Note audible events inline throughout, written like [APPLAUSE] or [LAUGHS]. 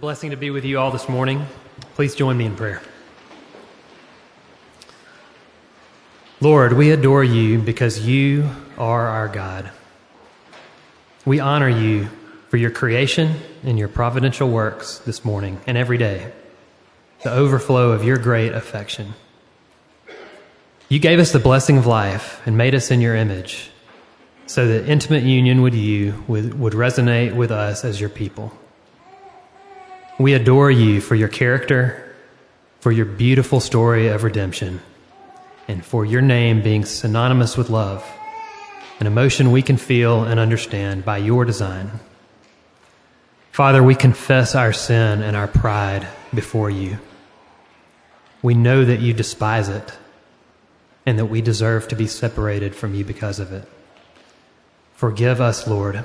blessing to be with you all this morning. Please join me in prayer. Lord, we adore you because you are our God. We honor you for your creation and your providential works this morning and every day, the overflow of your great affection. You gave us the blessing of life and made us in your image so that intimate union with you would, resonate with us as your people. We adore you for your character, for your beautiful story of redemption, and for your name being synonymous with love, an emotion we can feel and understand by your design. Father, we confess our sin and our pride before you. We know that you despise it and that we deserve to be separated from you because of it. Forgive us, Lord.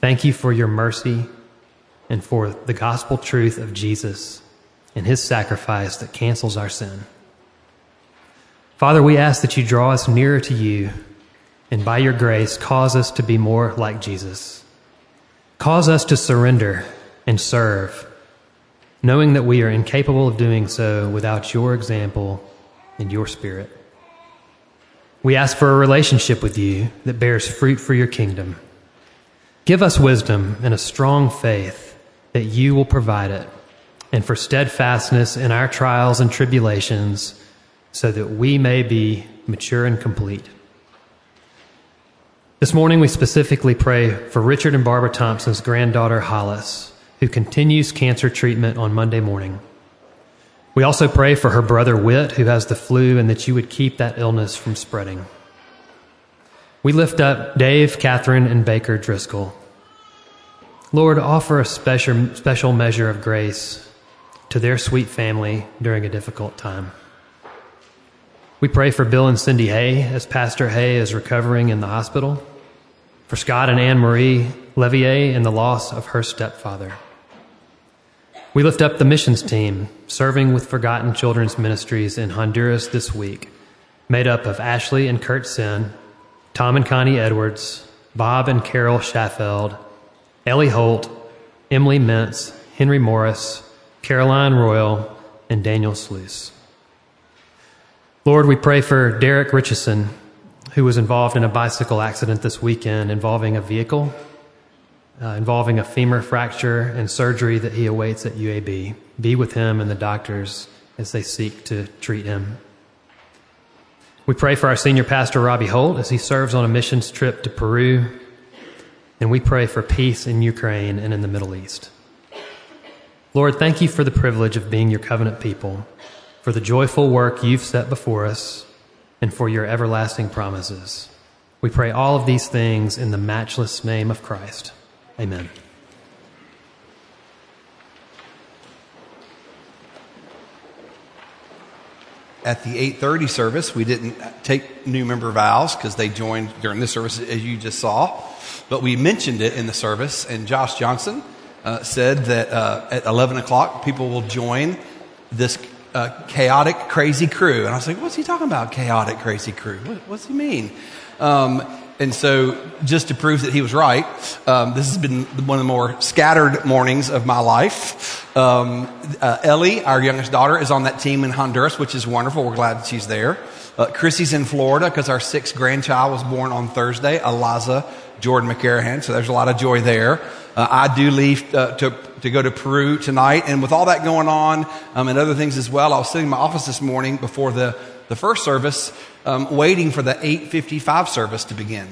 Thank you for your mercy and for the gospel truth of Jesus and his sacrifice that cancels our sin. Father, we ask that you draw us nearer to you and by your grace cause us to be more like Jesus. Cause us to surrender and serve, knowing that we are incapable of doing so without your example and your spirit. We ask for a relationship with you that bears fruit for your kingdom. Give us wisdom and a strong faith that you will provide it, and for steadfastness in our trials and tribulations, so that we may be mature and complete. This morning, we specifically pray for Richard and Barbara Thompson's granddaughter, Hollis, who continues cancer treatment on Monday morning. We also pray for her brother, Whit, who has the flu, and that you would keep that illness from spreading. We lift up Dave, Catherine, and Baker Driscoll Lord, offer a special, special measure of grace to their sweet family during a difficult time. We pray for Bill and Cindy Hay as Pastor Hay is recovering in the hospital, for Scott and Anne Marie Levier and the loss of her stepfather. We lift up the missions team serving with Forgotten Children's Ministries in Honduras this week, made up of Ashley and Kurt Sin, Tom and Connie Edwards, Bob and Carol Schaffeld, Ellie Holt, Emily Mintz, Henry Morris, Caroline Royal, and Daniel Sluice. Lord, we pray for Derek Richardson, who was involved in a bicycle accident this weekend involving a vehicle, uh, involving a femur fracture and surgery that he awaits at UAB. Be with him and the doctors as they seek to treat him. We pray for our senior pastor, Robbie Holt, as he serves on a missions trip to Peru and we pray for peace in Ukraine and in the Middle East. Lord, thank you for the privilege of being your covenant people, for the joyful work you've set before us, and for your everlasting promises. We pray all of these things in the matchless name of Christ. Amen. At the 8:30 service, we didn't take new member vows because they joined during this service, as you just saw but we mentioned it in the service, and Josh Johnson uh, said that uh, at 11 o'clock, people will join this uh, chaotic, crazy crew. And I was like, what's he talking about, chaotic, crazy crew? What, what's he mean? Um, and so, just to prove that he was right, um, this has been one of the more scattered mornings of my life. Um, uh, Ellie, our youngest daughter, is on that team in Honduras, which is wonderful. We're glad that she's there. Uh, Chrissy's in Florida because our sixth grandchild was born on Thursday, Eliza Jordan McCarahan. So there's a lot of joy there. Uh, I do leave uh, to, to go to Peru tonight. And with all that going on um, and other things as well, I was sitting in my office this morning before the, the first service, um, waiting for the 855 service to begin.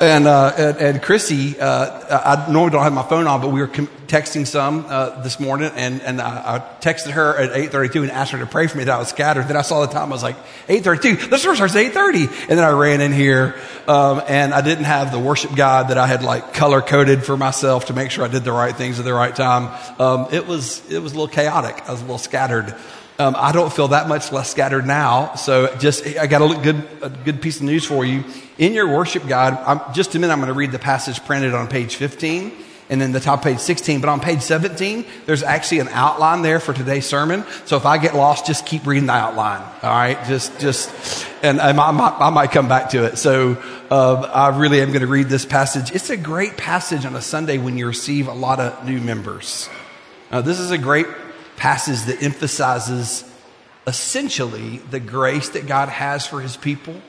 And, uh, and, and Chrissy, uh, I normally don't have my phone on, but we were com- texting some uh, this morning, and, and I, I, texted her at 8.32 and asked her to pray for me that I was scattered. Then I saw the time, I was like, 8.32, the service starts at 8.30. And then I ran in here, um, and I didn't have the worship guide that I had like color-coded for myself to make sure I did the right things at the right time. Um, it was, it was a little chaotic. I was a little scattered. Um, I don't feel that much less scattered now. So just, I got a good, a good piece of news for you. In your worship guide, I'm, just a minute, I'm going to read the passage printed on page 15. and then the top page 16. But on page 17, there's actually an outline there for today's sermon. So if I get lost, just keep reading the outline. All right. Just, just, and I might, I might come back to it. So, uh, I really am going to read this passage. It's a great passage on a Sunday when you receive a lot of new members. Uh, this is a great passage that emphasizes essentially the grace that God has for his people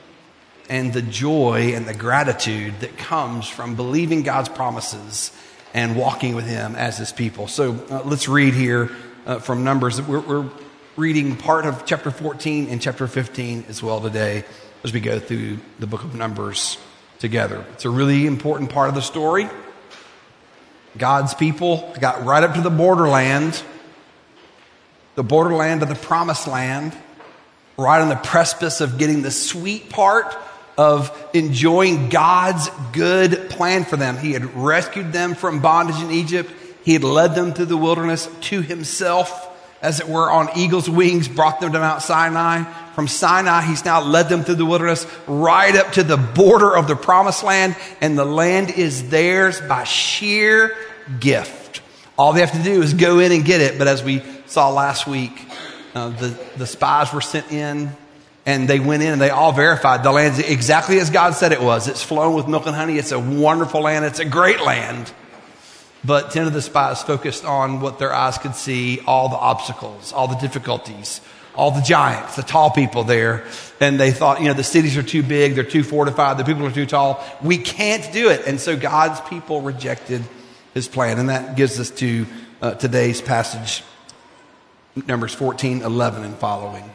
and the joy and the gratitude that comes from believing God's promises and walking with Him as His people. So uh, let's read here uh, from Numbers. We're, we're, reading part of chapter 14 and chapter 15 as well today as we go through the book of Numbers together. It's a really important part of the story. God's people got right up to the borderland, the borderland of the promised land, right on the precipice of getting the sweet part of enjoying God's good plan for them. He had rescued them from bondage in Egypt. He had led them through the wilderness to himself, as it were, on eagle's wings, brought them to Mount Sinai. From Sinai, he's now led them through the wilderness right up to the border of the promised land, and the land is theirs by sheer gift. All they have to do is go in and get it. But as we saw last week, uh, the, the spies were sent in and they went in and they all verified the land's exactly as God said it was. It's flowing with milk and honey. It's a wonderful land. It's a great land. But 10 of the spies focused on what their eyes could see, all the obstacles, all the difficulties, all the giants, the tall people there. And they thought, you know, the cities are too big, they're too fortified, the people are too tall. We can't do it. And so God's people rejected his plan. And that gives us to uh, today's passage, Numbers 14, 11 and following.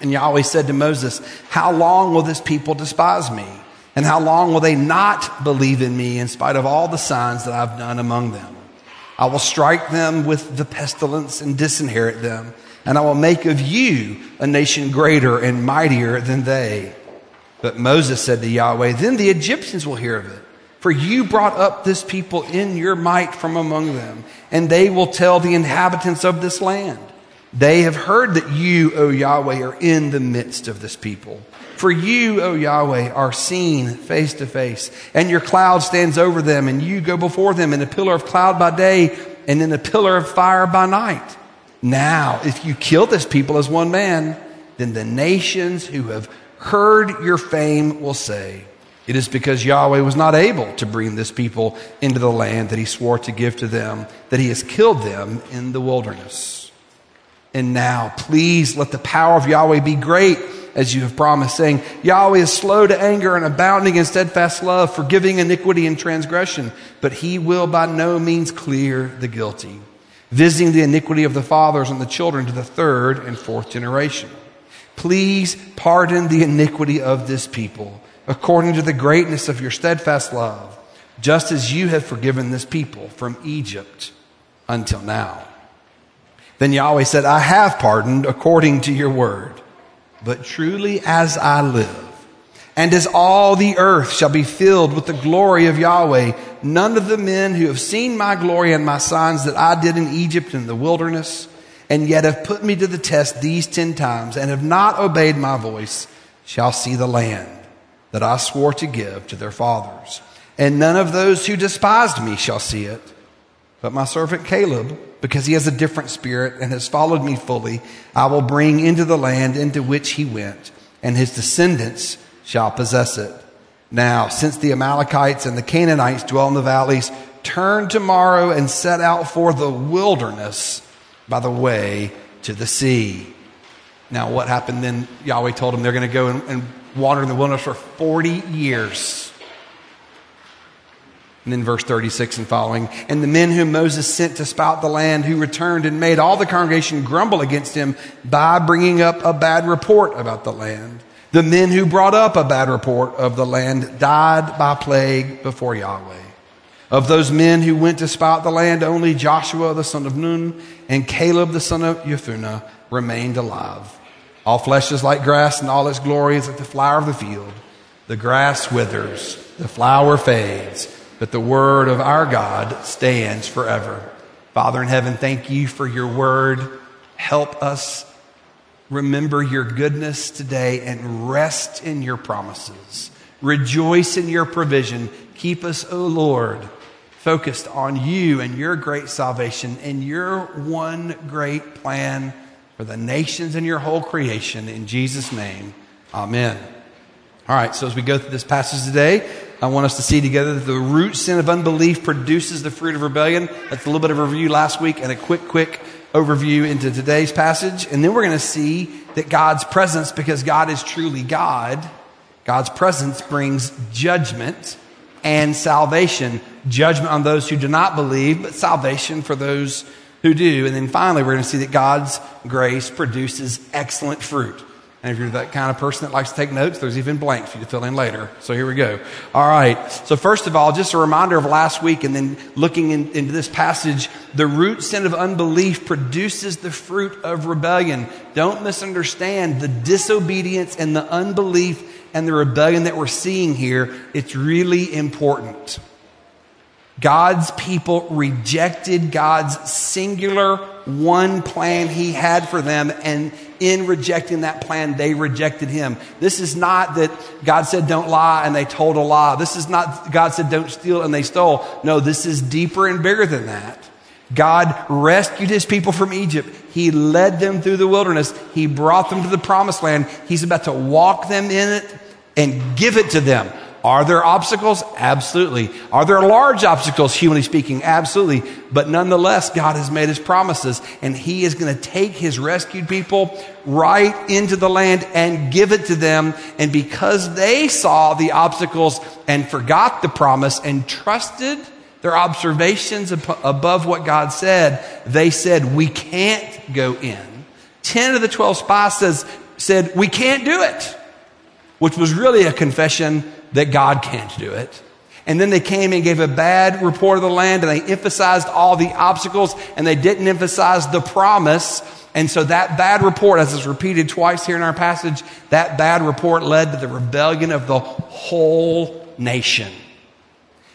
And Yahweh said to Moses, How long will this people despise me? And how long will they not believe in me in spite of all the signs that I've done among them? I will strike them with the pestilence and disinherit them, and I will make of you a nation greater and mightier than they. But Moses said to Yahweh, Then the Egyptians will hear of it. For you brought up this people in your might from among them, and they will tell the inhabitants of this land. They have heard that you, O Yahweh, are in the midst of this people. For you, O Yahweh, are seen face to face, and your cloud stands over them, and you go before them in a pillar of cloud by day and in a pillar of fire by night. Now, if you kill this people as one man, then the nations who have heard your fame will say, It is because Yahweh was not able to bring this people into the land that he swore to give to them, that he has killed them in the wilderness and now. Please let the power of Yahweh be great as you have promised, saying, Yahweh is slow to anger and abounding in steadfast love, forgiving iniquity and transgression, but he will by no means clear the guilty, visiting the iniquity of the fathers and the children to the third and fourth generation. Please pardon the iniquity of this people according to the greatness of your steadfast love, just as you have forgiven this people from Egypt until now. Then Yahweh said, I have pardoned according to your word. But truly as I live, and as all the earth shall be filled with the glory of Yahweh, none of the men who have seen my glory and my signs that I did in Egypt and the wilderness, and yet have put me to the test these ten times, and have not obeyed my voice, shall see the land that I swore to give to their fathers. And none of those who despised me shall see it. But my servant Caleb, because he has a different spirit and has followed me fully, I will bring into the land into which he went, and his descendants shall possess it. Now, since the Amalekites and the Canaanites dwell in the valleys, turn tomorrow and set out for the wilderness by the way to the sea. Now, what happened then? Yahweh told them they're going to go and, and water in the wilderness for 40 years. And then verse 36 and following. And the men whom Moses sent to spout the land, who returned and made all the congregation grumble against him by bringing up a bad report about the land. The men who brought up a bad report of the land died by plague before Yahweh. Of those men who went to spout the land, only Joshua the son of Nun and Caleb the son of Jephunneh remained alive. All flesh is like grass, and all its glory is like the flower of the field. The grass withers, the flower fades but the word of our God stands forever. Father in heaven, thank you for your word. Help us remember your goodness today and rest in your promises. Rejoice in your provision. Keep us, O Lord, focused on you and your great salvation and your one great plan for the nations and your whole creation. In Jesus' name, amen. All right, so as we go through this passage today, I want us to see together that the root sin of unbelief produces the fruit of rebellion. That's a little bit of a review last week and a quick, quick overview into today's passage. And then we're going to see that God's presence, because God is truly God, God's presence brings judgment and salvation. Judgment on those who do not believe, but salvation for those who do. And then finally, we're going to see that God's grace produces excellent fruit. And if you're that kind of person that likes to take notes, there's even blanks for you to fill in later. So here we go. All right. So first of all, just a reminder of last week and then looking in, into this passage, the root sin of unbelief produces the fruit of rebellion. Don't misunderstand the disobedience and the unbelief and the rebellion that we're seeing here. It's really important. God's people rejected God's singular one plan he had for them and in rejecting that plan, they rejected him. This is not that God said don't lie and they told a lie. This is not God said don't steal and they stole. No, this is deeper and bigger than that. God rescued his people from Egypt. He led them through the wilderness. He brought them to the promised land. He's about to walk them in it and give it to them. Are there obstacles? Absolutely. Are there large obstacles, humanly speaking? Absolutely. But nonetheless, God has made his promises and he is going to take his rescued people right into the land and give it to them. And because they saw the obstacles and forgot the promise and trusted their observations above what God said, they said, we can't go in. 10 of the 12 spies says, said, we can't do it, which was really a confession that God can't do it. And then they came and gave a bad report of the land and they emphasized all the obstacles and they didn't emphasize the promise. And so that bad report, as is repeated twice here in our passage, that bad report led to the rebellion of the whole nation.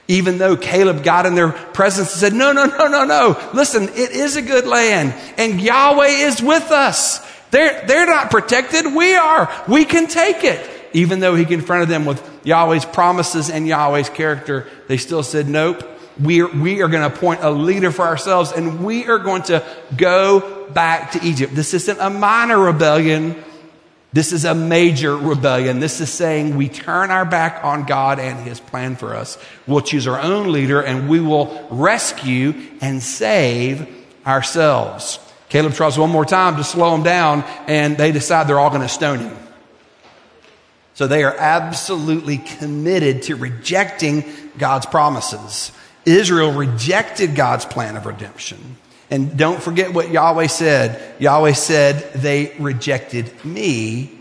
Even though Caleb got in their presence and said, no, no, no, no, no. Listen, it is a good land and Yahweh is with us. They're, they're not protected. We are. We can take it even though he confronted them with Yahweh's promises and Yahweh's character, they still said, nope, we are, we are going to appoint a leader for ourselves and we are going to go back to Egypt. This isn't a minor rebellion. This is a major rebellion. This is saying we turn our back on God and his plan for us. We'll choose our own leader and we will rescue and save ourselves. Caleb tries one more time to slow them down and they decide they're all going to stone him. So they are absolutely committed to rejecting God's promises. Israel rejected God's plan of redemption. And don't forget what Yahweh said. Yahweh said they rejected me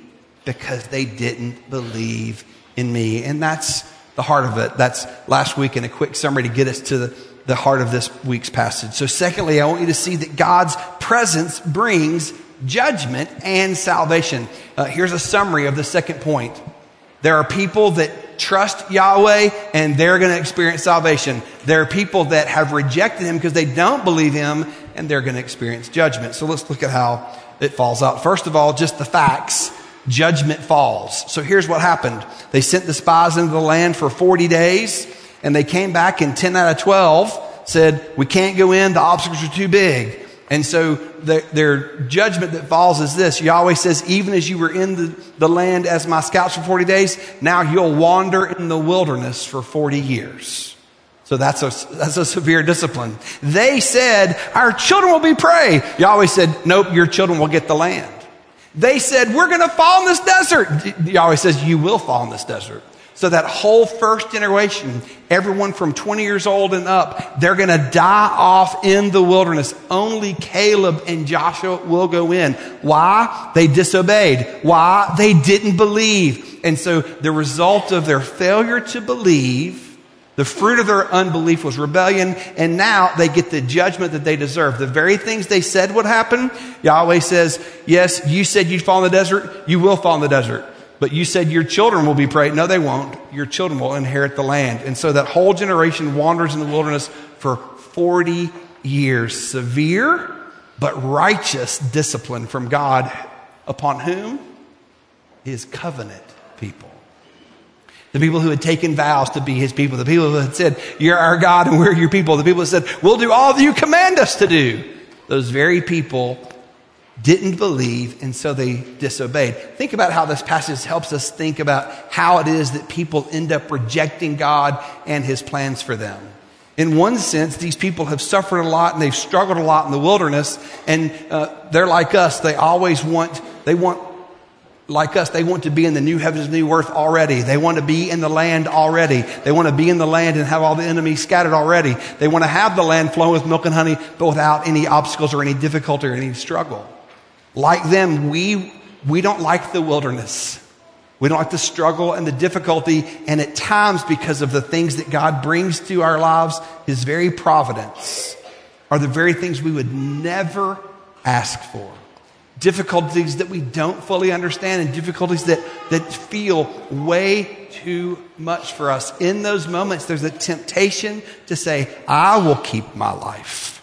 because they didn't believe in me. And that's the heart of it. That's last week in a quick summary to get us to the, the heart of this week's passage. So secondly, I want you to see that God's presence brings judgment and salvation. Uh, here's a summary of the second point. There are people that trust Yahweh and they're going to experience salvation. There are people that have rejected him because they don't believe him and they're going to experience judgment. So let's look at how it falls out. First of all, just the facts. Judgment falls. So here's what happened. They sent the spies into the land for 40 days and they came back and 10 out of 12 said, we can't go in. The obstacles are too big. And so the, their judgment that falls is this. Yahweh says, even as you were in the, the land as my scouts for 40 days, now you'll wander in the wilderness for 40 years. So that's a, that's a severe discipline. They said, our children will be prey. Yahweh said, nope, your children will get the land. They said, we're going to fall in this desert. Yahweh says, you will fall in this desert. So that whole first generation, everyone from 20 years old and up, they're going to die off in the wilderness. Only Caleb and Joshua will go in. Why? They disobeyed. Why? They didn't believe. And so the result of their failure to believe, the fruit of their unbelief was rebellion, and now they get the judgment that they deserve. The very things they said would happen, Yahweh says, yes, you said you'd fall in the desert, you will fall in the desert. But you said your children will be prey. No, they won't. Your children will inherit the land. And so that whole generation wanders in the wilderness for 40 years. Severe, but righteous discipline from God upon whom? His covenant people. The people who had taken vows to be his people. The people who had said, You're our God and we're your people. The people who said, We'll do all that you command us to do. Those very people didn't believe and so they disobeyed. Think about how this passage helps us think about how it is that people end up rejecting God and his plans for them. In one sense, these people have suffered a lot and they've struggled a lot in the wilderness, and uh, they're like us. They always want, they want like us, they want to be in the new heavens and new earth already. They want to be in the land already. They want to be in the land and have all the enemies scattered already. They want to have the land flowing with milk and honey, but without any obstacles or any difficulty or any struggle. Like them, we, we don't like the wilderness. We don't like the struggle and the difficulty. And at times, because of the things that God brings to our lives, His very providence are the very things we would never ask for difficulties that we don't fully understand and difficulties that, that feel way too much for us. In those moments, there's a temptation to say, I will keep my life.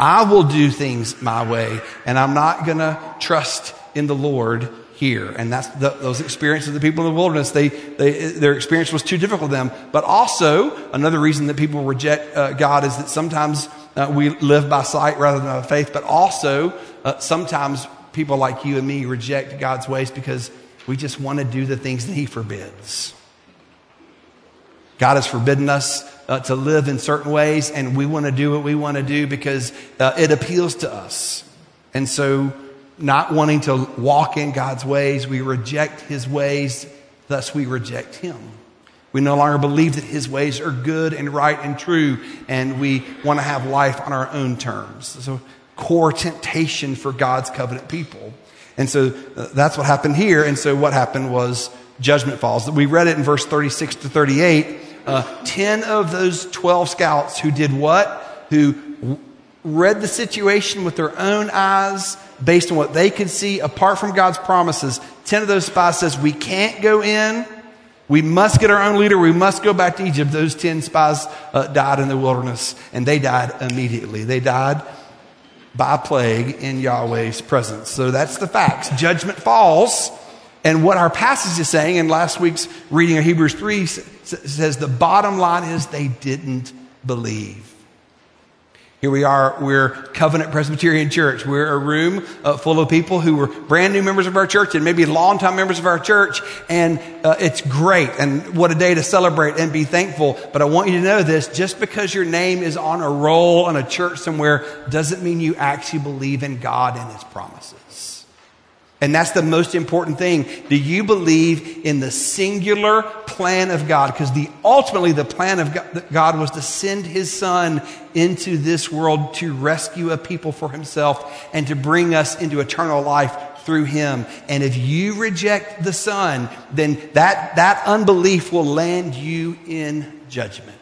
I will do things my way, and I'm not going to trust in the Lord here. And that's the, those experiences of the people in the wilderness. They, they, their experience was too difficult for them. But also, another reason that people reject uh, God is that sometimes uh, we live by sight rather than by faith, but also uh, sometimes people like you and me reject God's ways because we just want to do the things that He forbids. God has forbidden us uh, to live in certain ways, and we want to do what we want to do because uh, it appeals to us. And so, not wanting to walk in God's ways, we reject His ways, thus, we reject Him. We no longer believe that His ways are good and right and true, and we want to have life on our own terms. So, core temptation for God's covenant people. And so uh, that's what happened here. And so what happened was judgment falls. We read it in verse 36 to 38. Uh, 10 of those 12 scouts who did what? Who read the situation with their own eyes based on what they could see apart from God's promises. 10 of those spies says, we can't go in. We must get our own leader. We must go back to Egypt. Those 10 spies uh, died in the wilderness and they died immediately. They died by plague in Yahweh's presence. So that's the facts. Judgment falls. And what our passage is saying in last week's reading of Hebrews 3 says the bottom line is they didn't believe. Here we are, we're Covenant Presbyterian Church. We're a room uh, full of people who were brand new members of our church and maybe longtime members of our church. And uh, it's great. And what a day to celebrate and be thankful. But I want you to know this just because your name is on a roll in a church somewhere doesn't mean you actually believe in God and His promises. And that's the most important thing. Do you believe in the singular plan of God? Because the ultimately the plan of God was to send his son into this world to rescue a people for himself and to bring us into eternal life through him. And if you reject the son, then that, that unbelief will land you in judgment.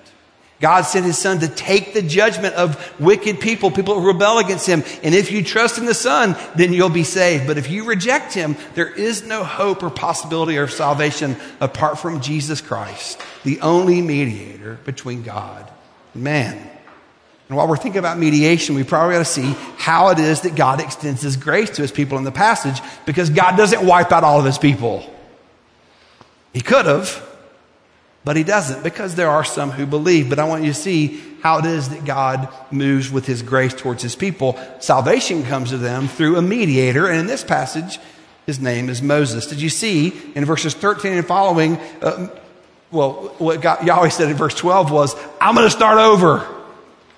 God sent his son to take the judgment of wicked people, people who rebel against him. And if you trust in the son, then you'll be saved. But if you reject him, there is no hope or possibility of salvation apart from Jesus Christ, the only mediator between God and man. And while we're thinking about mediation, we probably got to see how it is that God extends his grace to his people in the passage because God doesn't wipe out all of his people. He could have, but he doesn't because there are some who believe. But I want you to see how it is that God moves with his grace towards his people. Salvation comes to them through a mediator. And in this passage, his name is Moses. Did you see in verses 13 and following? Uh, well, what God, Yahweh said in verse 12 was, I'm going to start over.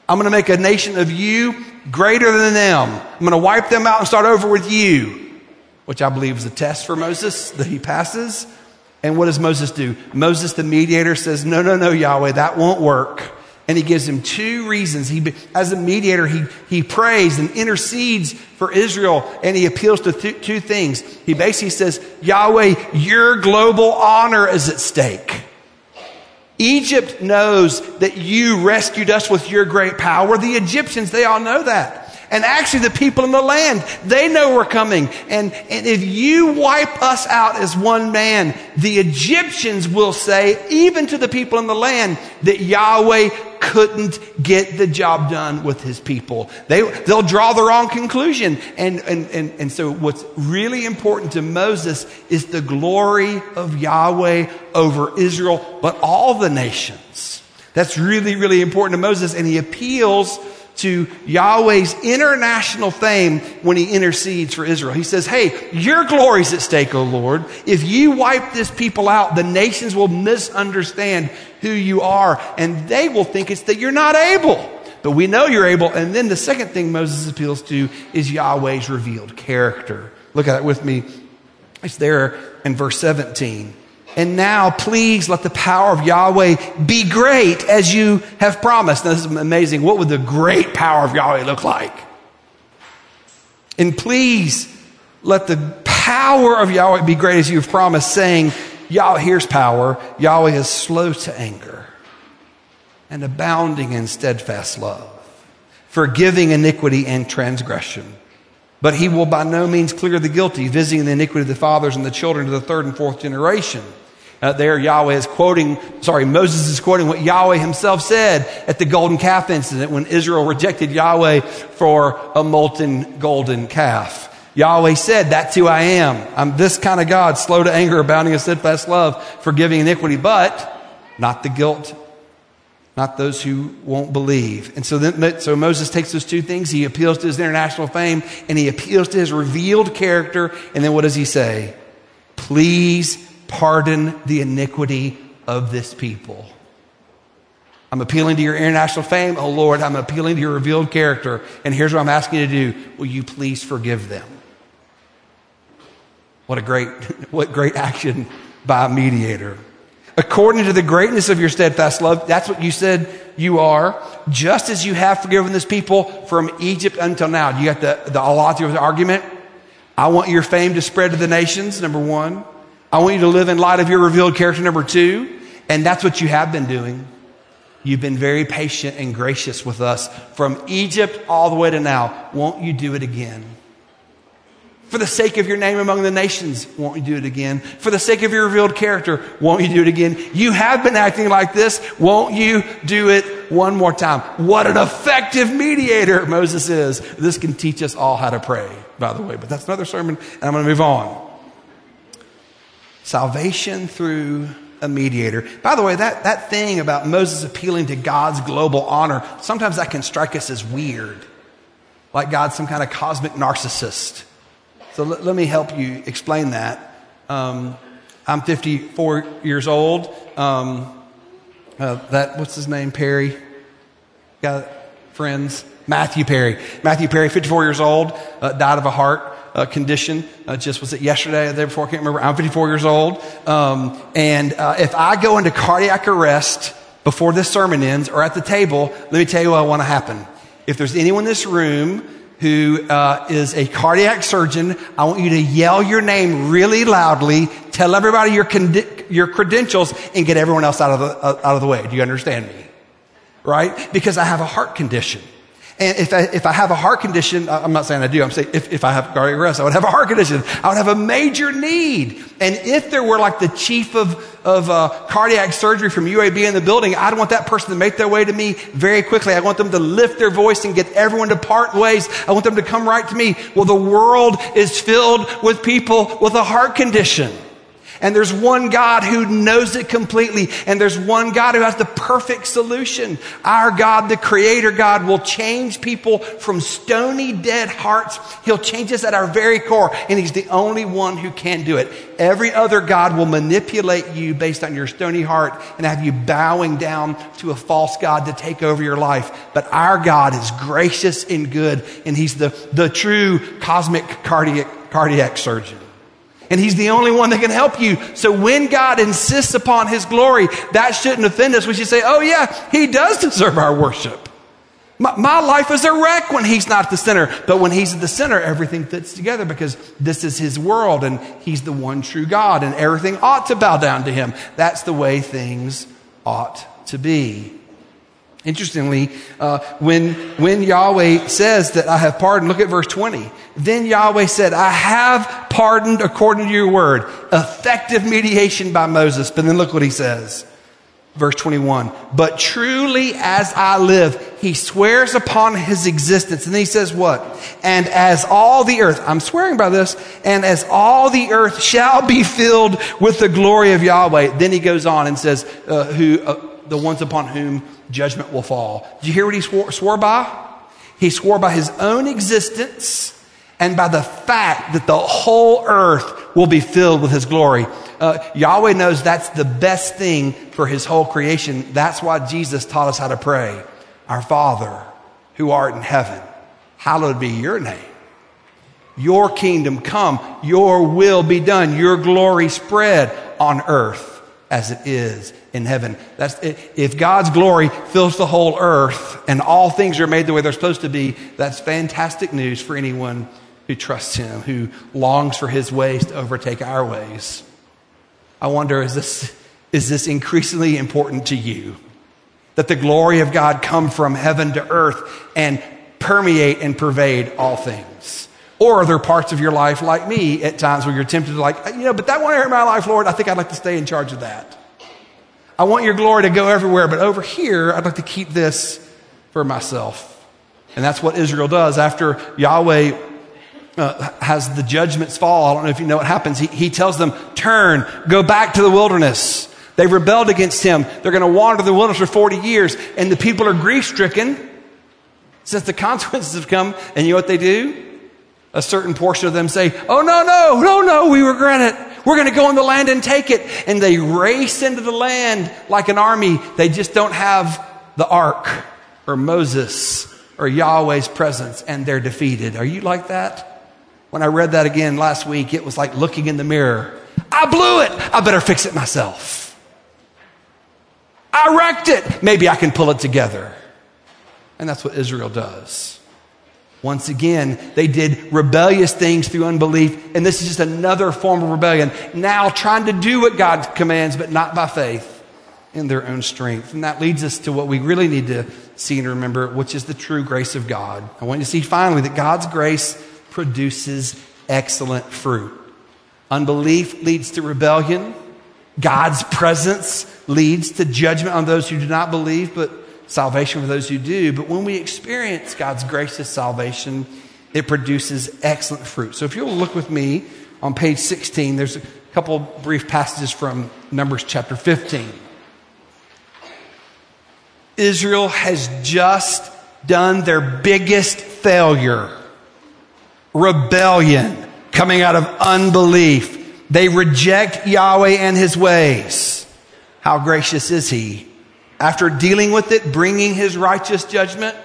I'm going to make a nation of you greater than them. I'm going to wipe them out and start over with you, which I believe is a test for Moses that he passes. And what does Moses do? Moses, the mediator, says, No, no, no, Yahweh, that won't work. And he gives him two reasons. He, as a mediator, he, he prays and intercedes for Israel and he appeals to th- two things. He basically says, Yahweh, your global honor is at stake. Egypt knows that you rescued us with your great power. The Egyptians, they all know that. And actually, the people in the land, they know we're coming. And, and if you wipe us out as one man, the Egyptians will say, even to the people in the land, that Yahweh couldn't get the job done with his people. They, they'll draw the wrong conclusion. And, and, and, and so what's really important to Moses is the glory of Yahweh over Israel, but all the nations. That's really, really important to Moses. And he appeals to Yahweh's international fame when he intercedes for Israel. He says, Hey, your glory's at stake, O Lord. If you wipe this people out, the nations will misunderstand who you are, and they will think it's that you're not able. But we know you're able. And then the second thing Moses appeals to is Yahweh's revealed character. Look at it with me. It's there in verse 17. And now, please let the power of Yahweh be great as you have promised. Now, this is amazing. What would the great power of Yahweh look like? And please let the power of Yahweh be great as you have promised, saying, Yahweh, here's power. Yahweh is slow to anger and abounding in steadfast love, forgiving iniquity and transgression. But he will by no means clear the guilty, visiting the iniquity of the fathers and the children to the third and fourth generation. Uh, there, Yahweh is quoting, sorry, Moses is quoting what Yahweh himself said at the golden calf incident when Israel rejected Yahweh for a molten golden calf. Yahweh said, That's who I am. I'm this kind of God, slow to anger, abounding in steadfast love, forgiving iniquity, but not the guilt, not those who won't believe. And so, then, so Moses takes those two things. He appeals to his international fame and he appeals to his revealed character. And then what does he say? Please pardon the iniquity of this people. I'm appealing to your international fame. Oh Lord, I'm appealing to your revealed character. And here's what I'm asking you to do. Will you please forgive them? What a great, [LAUGHS] what great action by a mediator. According to the greatness of your steadfast love, that's what you said you are, just as you have forgiven this people from Egypt until now. You got the, the Allah argument? I want your fame to spread to the nations, number one. I want you to live in light of your revealed character, number two. And that's what you have been doing. You've been very patient and gracious with us from Egypt all the way to now. Won't you do it again? For the sake of your name among the nations, won't you do it again? For the sake of your revealed character, won't you do it again? You have been acting like this. Won't you do it one more time? What an effective mediator Moses is. This can teach us all how to pray, by the way, but that's another sermon, and I'm going to move on. Salvation through a mediator. By the way, that, that thing about Moses appealing to God's global honor, sometimes that can strike us as weird. Like God's some kind of cosmic narcissist. So let, let me help you explain that. Um, I'm 54 years old. Um, uh, that, what's his name? Perry? Got friends? Matthew Perry. Matthew Perry, 54 years old, uh, died of a heart uh, condition. Uh, just was it yesterday or the day before? I can't remember. I'm 54 years old. Um, and uh, if I go into cardiac arrest before this sermon ends or at the table, let me tell you what I want to happen. If there's anyone in this room who uh, is a cardiac surgeon, I want you to yell your name really loudly, tell everybody your, your credentials, and get everyone else out of, the, out of the way. Do you understand me? Right? Because I have a heart condition. And if I, if I have a heart condition, I'm not saying I do, I'm saying if, if I have cardiac arrest, I would have a heart condition. I would have a major need. And if there were like the chief of, of uh, cardiac surgery from UAB in the building, I'd want that person to make their way to me very quickly. I want them to lift their voice and get everyone to part ways. I want them to come right to me. Well, the world is filled with people with a heart condition. And there's one God who knows it completely. And there's one God who has the perfect solution. Our God, the creator God, will change people from stony, dead hearts. He'll change us at our very core. And he's the only one who can do it. Every other God will manipulate you based on your stony heart and have you bowing down to a false God to take over your life. But our God is gracious and good. And he's the, the true cosmic cardiac, cardiac surgeon and He's the only one that can help you. So when God insists upon His glory, that shouldn't offend us. We should say, oh yeah, He does deserve our worship. My, my life is a wreck when He's not the center. But when He's at the center, everything fits together because this is His world and He's the one true God and everything ought to bow down to Him. That's the way things ought to be. Interestingly, uh, when, when Yahweh says that I have pardoned, look at verse 20. Then Yahweh said, I have pardoned according to your word. Effective mediation by Moses. But then look what he says. Verse 21. But truly as I live, he swears upon his existence. And then he says what? And as all the earth, I'm swearing by this, and as all the earth shall be filled with the glory of Yahweh. Then he goes on and says, uh, who, uh, the ones upon whom judgment will fall. Did you hear what he swore, swore by? He swore by his own existence and by the fact that the whole earth will be filled with his glory. Uh, Yahweh knows that's the best thing for his whole creation. That's why Jesus taught us how to pray. Our Father, who art in heaven, hallowed be your name. Your kingdom come, your will be done, your glory spread on earth as it is in heaven. That's, if God's glory fills the whole earth and all things are made the way they're supposed to be, that's fantastic news for anyone who trusts Him, who longs for His ways to overtake our ways. I wonder, is this, is this increasingly important to you? That the glory of God come from heaven to earth and permeate and pervade all things. Or are there parts of your life like me at times where you're tempted to like, you know, but that one area of my life, Lord, I think I'd like to stay in charge of that. I want your glory to go everywhere, but over here, I'd like to keep this for myself. And that's what Israel does after Yahweh uh, has the judgments fall. I don't know if you know what happens. He, he tells them, turn, go back to the wilderness. They've rebelled against him. They're going to wander the wilderness for 40 years, and the people are grief stricken since the [LAUGHS] consequences have come. And you know what they do? A certain portion of them say, Oh, no, no, no, no, we regret it. We're going to go in the land and take it. And they race into the land like an army. They just don't have the ark or Moses or Yahweh's presence and they're defeated. Are you like that? When I read that again last week, it was like looking in the mirror. I blew it. I better fix it myself. I wrecked it. Maybe I can pull it together. And that's what Israel does. Once again, they did rebellious things through unbelief, and this is just another form of rebellion. Now trying to do what God commands, but not by faith in their own strength. And that leads us to what we really need to see and remember, which is the true grace of God. I want you to see finally that God's grace produces excellent fruit. Unbelief leads to rebellion. God's presence leads to judgment on those who do not believe, but salvation for those who do. But when we experience God's gracious salvation, it produces excellent fruit. So if you'll look with me on page 16, there's a couple brief passages from Numbers chapter 15. Israel has just done their biggest failure rebellion coming out of unbelief. They reject Yahweh and his ways. How gracious is he? After dealing with it, bringing his righteous judgment,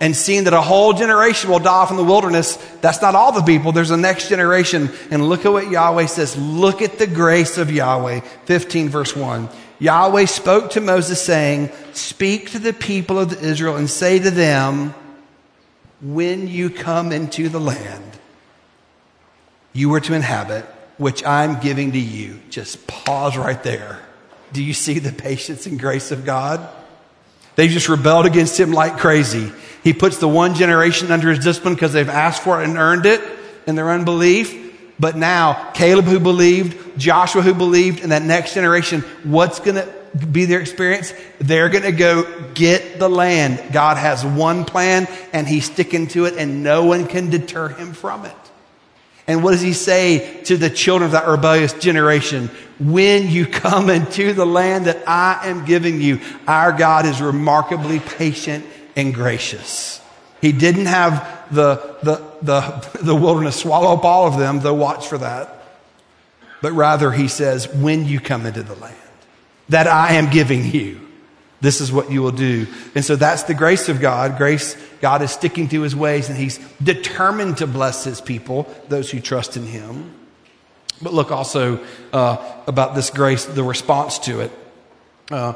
and seeing that a whole generation will die off in the wilderness, that's not all the people. There's a next generation. And look at what Yahweh says. Look at the grace of Yahweh. 15 verse 1. Yahweh spoke to Moses saying, Speak to the people of Israel and say to them, When you come into the land you were to inhabit, which I'm giving to you. Just pause right there. Do you see the patience and grace of God? They just rebelled against him like crazy. He puts the one generation under his discipline because they've asked for it and earned it in their unbelief. But now, Caleb who believed, Joshua who believed, and that next generation, what's going to be their experience? They're going to go get the land. God has one plan and he's sticking to it and no one can deter him from it. And what does he say to the children of that rebellious generation? When you come into the land that I am giving you, our God is remarkably patient and gracious. He didn't have the, the, the, the wilderness swallow up all of them, though watch for that. But rather, he says, when you come into the land that I am giving you, this is what you will do. And so that's the grace of God. Grace, God is sticking to his ways and he's determined to bless his people, those who trust in him. But look also uh, about this grace, the response to it. Uh,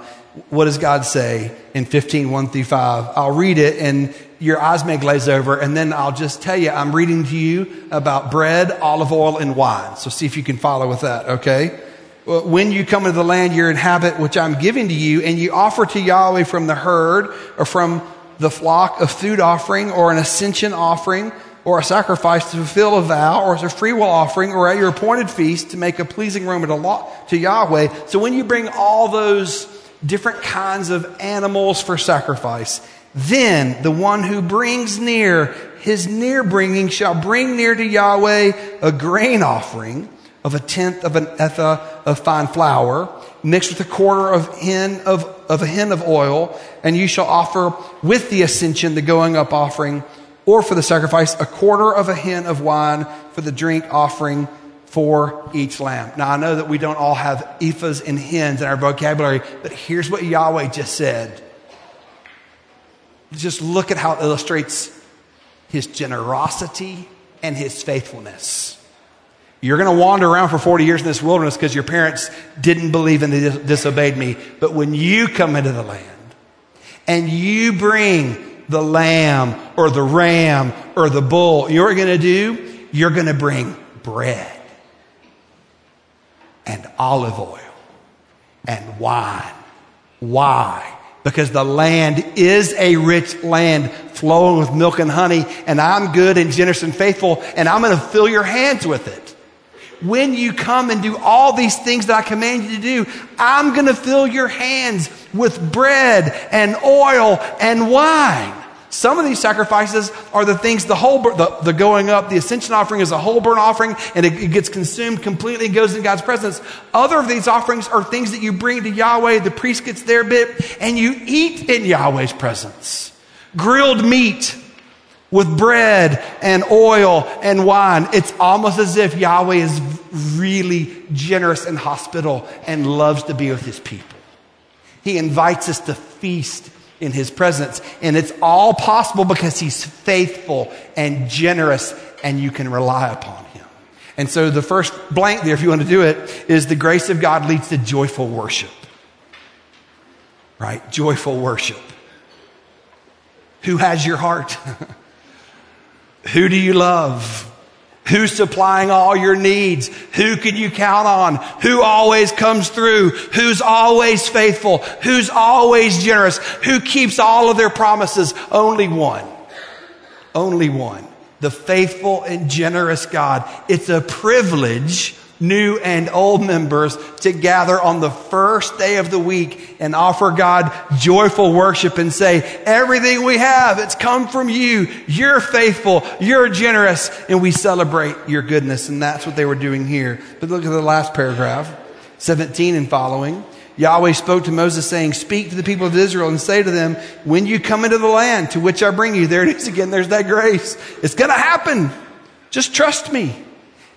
what does God say in 15, 1 through 5? I'll read it and your eyes may glaze over, and then I'll just tell you, I'm reading to you about bread, olive oil, and wine. So see if you can follow with that, okay? when you come into the land you inhabit, which I'm giving to you, and you offer to Yahweh from the herd or from the flock a food offering or an ascension offering or a sacrifice to fulfill a vow or as a freewill offering or at your appointed feast to make a pleasing aroma to, to Yahweh. So when you bring all those different kinds of animals for sacrifice, then the one who brings near his near bringing shall bring near to Yahweh a grain offering of a tenth of an ephah of fine flour, mixed with a quarter of hin of, of a hin of oil, and you shall offer with the ascension the going up offering, or for the sacrifice a quarter of a hin of wine for the drink offering for each lamb. Now I know that we don't all have ephahs and hins in our vocabulary, but here's what Yahweh just said. Just look at how it illustrates his generosity and his faithfulness. You're going to wander around for 40 years in this wilderness because your parents didn't believe and they dis- disobeyed me. But when you come into the land and you bring the lamb or the ram or the bull, you're going to do, you're going to bring bread and olive oil and wine. Why? Because the land is a rich land flowing with milk and honey, and I'm good and generous and faithful, and I'm going to fill your hands with it when you come and do all these things that I command you to do, I'm going to fill your hands with bread and oil and wine. Some of these sacrifices are the things, the whole, the, the going up, the ascension offering is a whole burnt offering and it, it gets consumed completely and goes in God's presence. Other of these offerings are things that you bring to Yahweh, the priest gets their bit, and you eat in Yahweh's presence. Grilled meat, with bread and oil and wine. It's almost as if Yahweh is really generous and hospitable and loves to be with his people. He invites us to feast in his presence. And it's all possible because he's faithful and generous and you can rely upon him. And so the first blank there, if you want to do it, is the grace of God leads to joyful worship. Right? Joyful worship. Who has your heart? [LAUGHS] Who do you love? Who's supplying all your needs? Who can you count on? Who always comes through? Who's always faithful? Who's always generous? Who keeps all of their promises? Only one. Only one. The faithful and generous God. It's a privilege new and old members to gather on the first day of the week and offer God joyful worship and say, everything we have, it's come from you. You're faithful. You're generous. And we celebrate your goodness. And that's what they were doing here. But look at the last paragraph, 17 and following. Yahweh spoke to Moses saying, speak to the people of Israel and say to them, when you come into the land to which I bring you, there it is again. There's that grace. It's going to happen. Just trust me.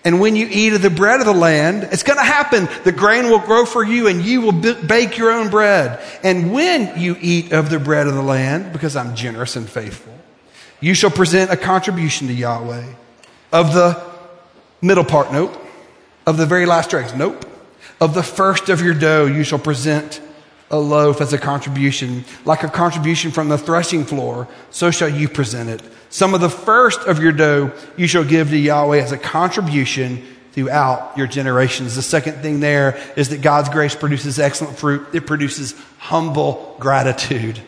And when you eat of the bread of the land, it's going to happen. The grain will grow for you and you will bake your own bread. And when you eat of the bread of the land, because I'm generous and faithful, you shall present a contribution to Yahweh of the middle part, nope. Of the very last dregs, nope. Of the first of your dough, you shall present a loaf as a contribution, like a contribution from the threshing floor, so shall you present it. Some of the first of your dough you shall give to Yahweh as a contribution throughout your generations. The second thing there is that God's grace produces excellent fruit. It produces humble gratitude.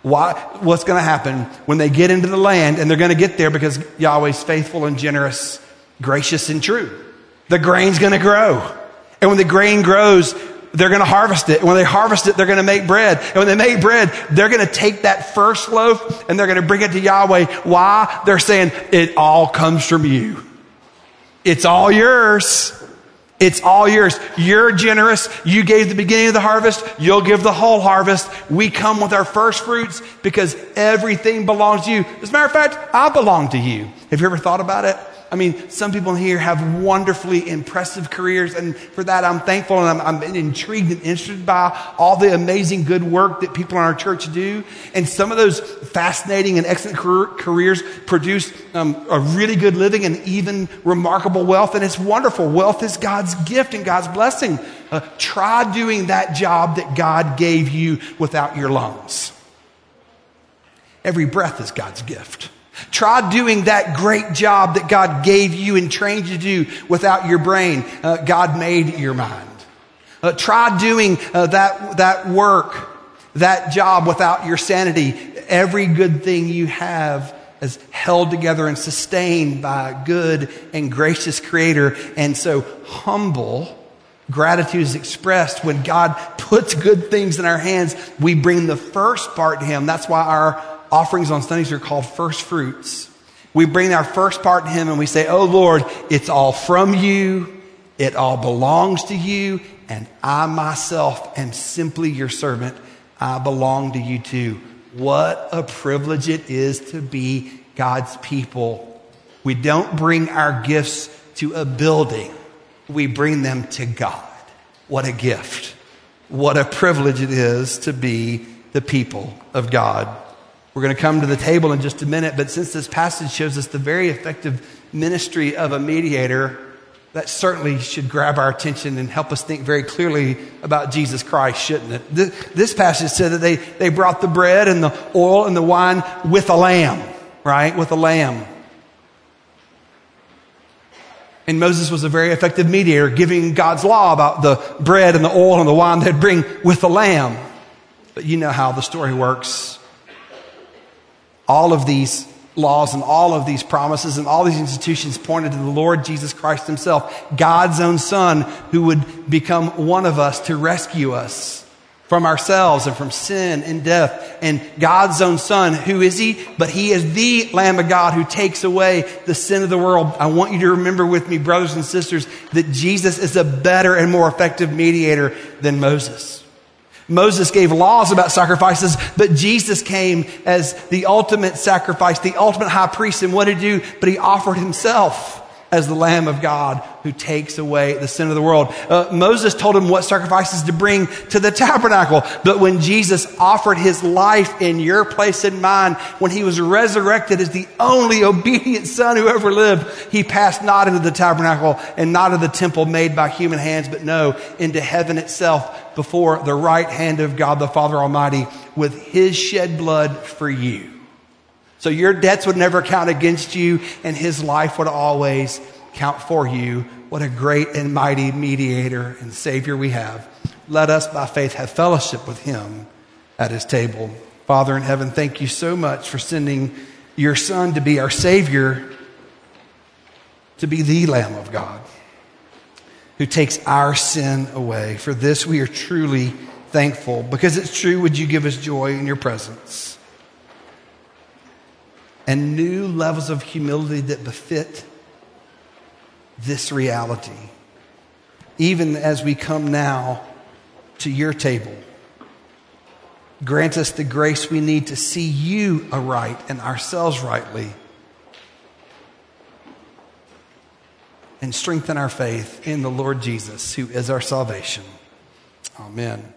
Why, what's going to happen when they get into the land and they're going to get there because Yahweh's faithful and generous, gracious and true. The grain's going to grow. And when the grain grows, they're going to harvest it. And when they harvest it, they're going to make bread. And when they make bread, they're going to take that first loaf and they're going to bring it to Yahweh. Why? They're saying, it all comes from you. It's all yours. It's all yours. You're generous. You gave the beginning of the harvest. You'll give the whole harvest. We come with our first fruits because everything belongs to you. As a matter of fact, I belong to you. Have you ever thought about it? I mean, some people here have wonderfully impressive careers, and for that I'm thankful and I'm, I'm, intrigued and interested by all the amazing good work that people in our church do. And some of those fascinating and excellent careers produce um, a really good living and even remarkable wealth, and it's wonderful. Wealth is God's gift and God's blessing. Uh, try doing that job that God gave you without your lungs. Every breath is God's gift. Try doing that great job that God gave you and trained you to do without your brain. Uh, God made your mind. Uh, try doing uh, that, that work, that job without your sanity. Every good thing you have is held together and sustained by a good and gracious creator. And so humble gratitude is expressed when God puts good things in our hands. We bring the first part to him. That's why our offerings on Sundays are called first fruits. We bring our first part to him and we say, Oh Lord, it's all from you. It all belongs to you. And I myself am simply your servant. I belong to you too. What a privilege it is to be God's people. We don't bring our gifts to a building. We bring them to God. What a gift. What a privilege it is to be the people of God. We're going to come to the table in just a minute, but since this passage shows us the very effective ministry of a mediator, that certainly should grab our attention and help us think very clearly about Jesus Christ, shouldn't it? This passage said that they, they brought the bread and the oil and the wine with a lamb, right? With a lamb. And Moses was a very effective mediator, giving God's law about the bread and the oil and the wine they'd bring with the lamb. But you know how the story works. All of these laws and all of these promises and all these institutions pointed to the Lord Jesus Christ himself, God's own son who would become one of us to rescue us from ourselves and from sin and death. And God's own son, who is he? But he is the Lamb of God who takes away the sin of the world. I want you to remember with me, brothers and sisters, that Jesus is a better and more effective mediator than Moses. Moses gave laws about sacrifices, but Jesus came as the ultimate sacrifice, the ultimate high priest. And what did he do? But he offered himself as the Lamb of God who takes away the sin of the world. Uh, Moses told him what sacrifices to bring to the tabernacle. But when Jesus offered his life in your place and mine, when he was resurrected as the only obedient son who ever lived, he passed not into the tabernacle and not into the temple made by human hands, but no, into heaven itself before the right hand of God the Father Almighty with his shed blood for you. So your debts would never count against you, and his life would always count for you. What a great and mighty mediator and Savior we have. Let us, by faith, have fellowship with him at his table. Father in heaven, thank you so much for sending your Son to be our Savior, to be the Lamb of God who takes our sin away. For this we are truly thankful. Because it's true, would you give us joy in your presence? And new levels of humility that befit this reality. Even as we come now to your table, grant us the grace we need to see you aright and ourselves rightly. And strengthen our faith in the Lord Jesus, who is our salvation. Amen.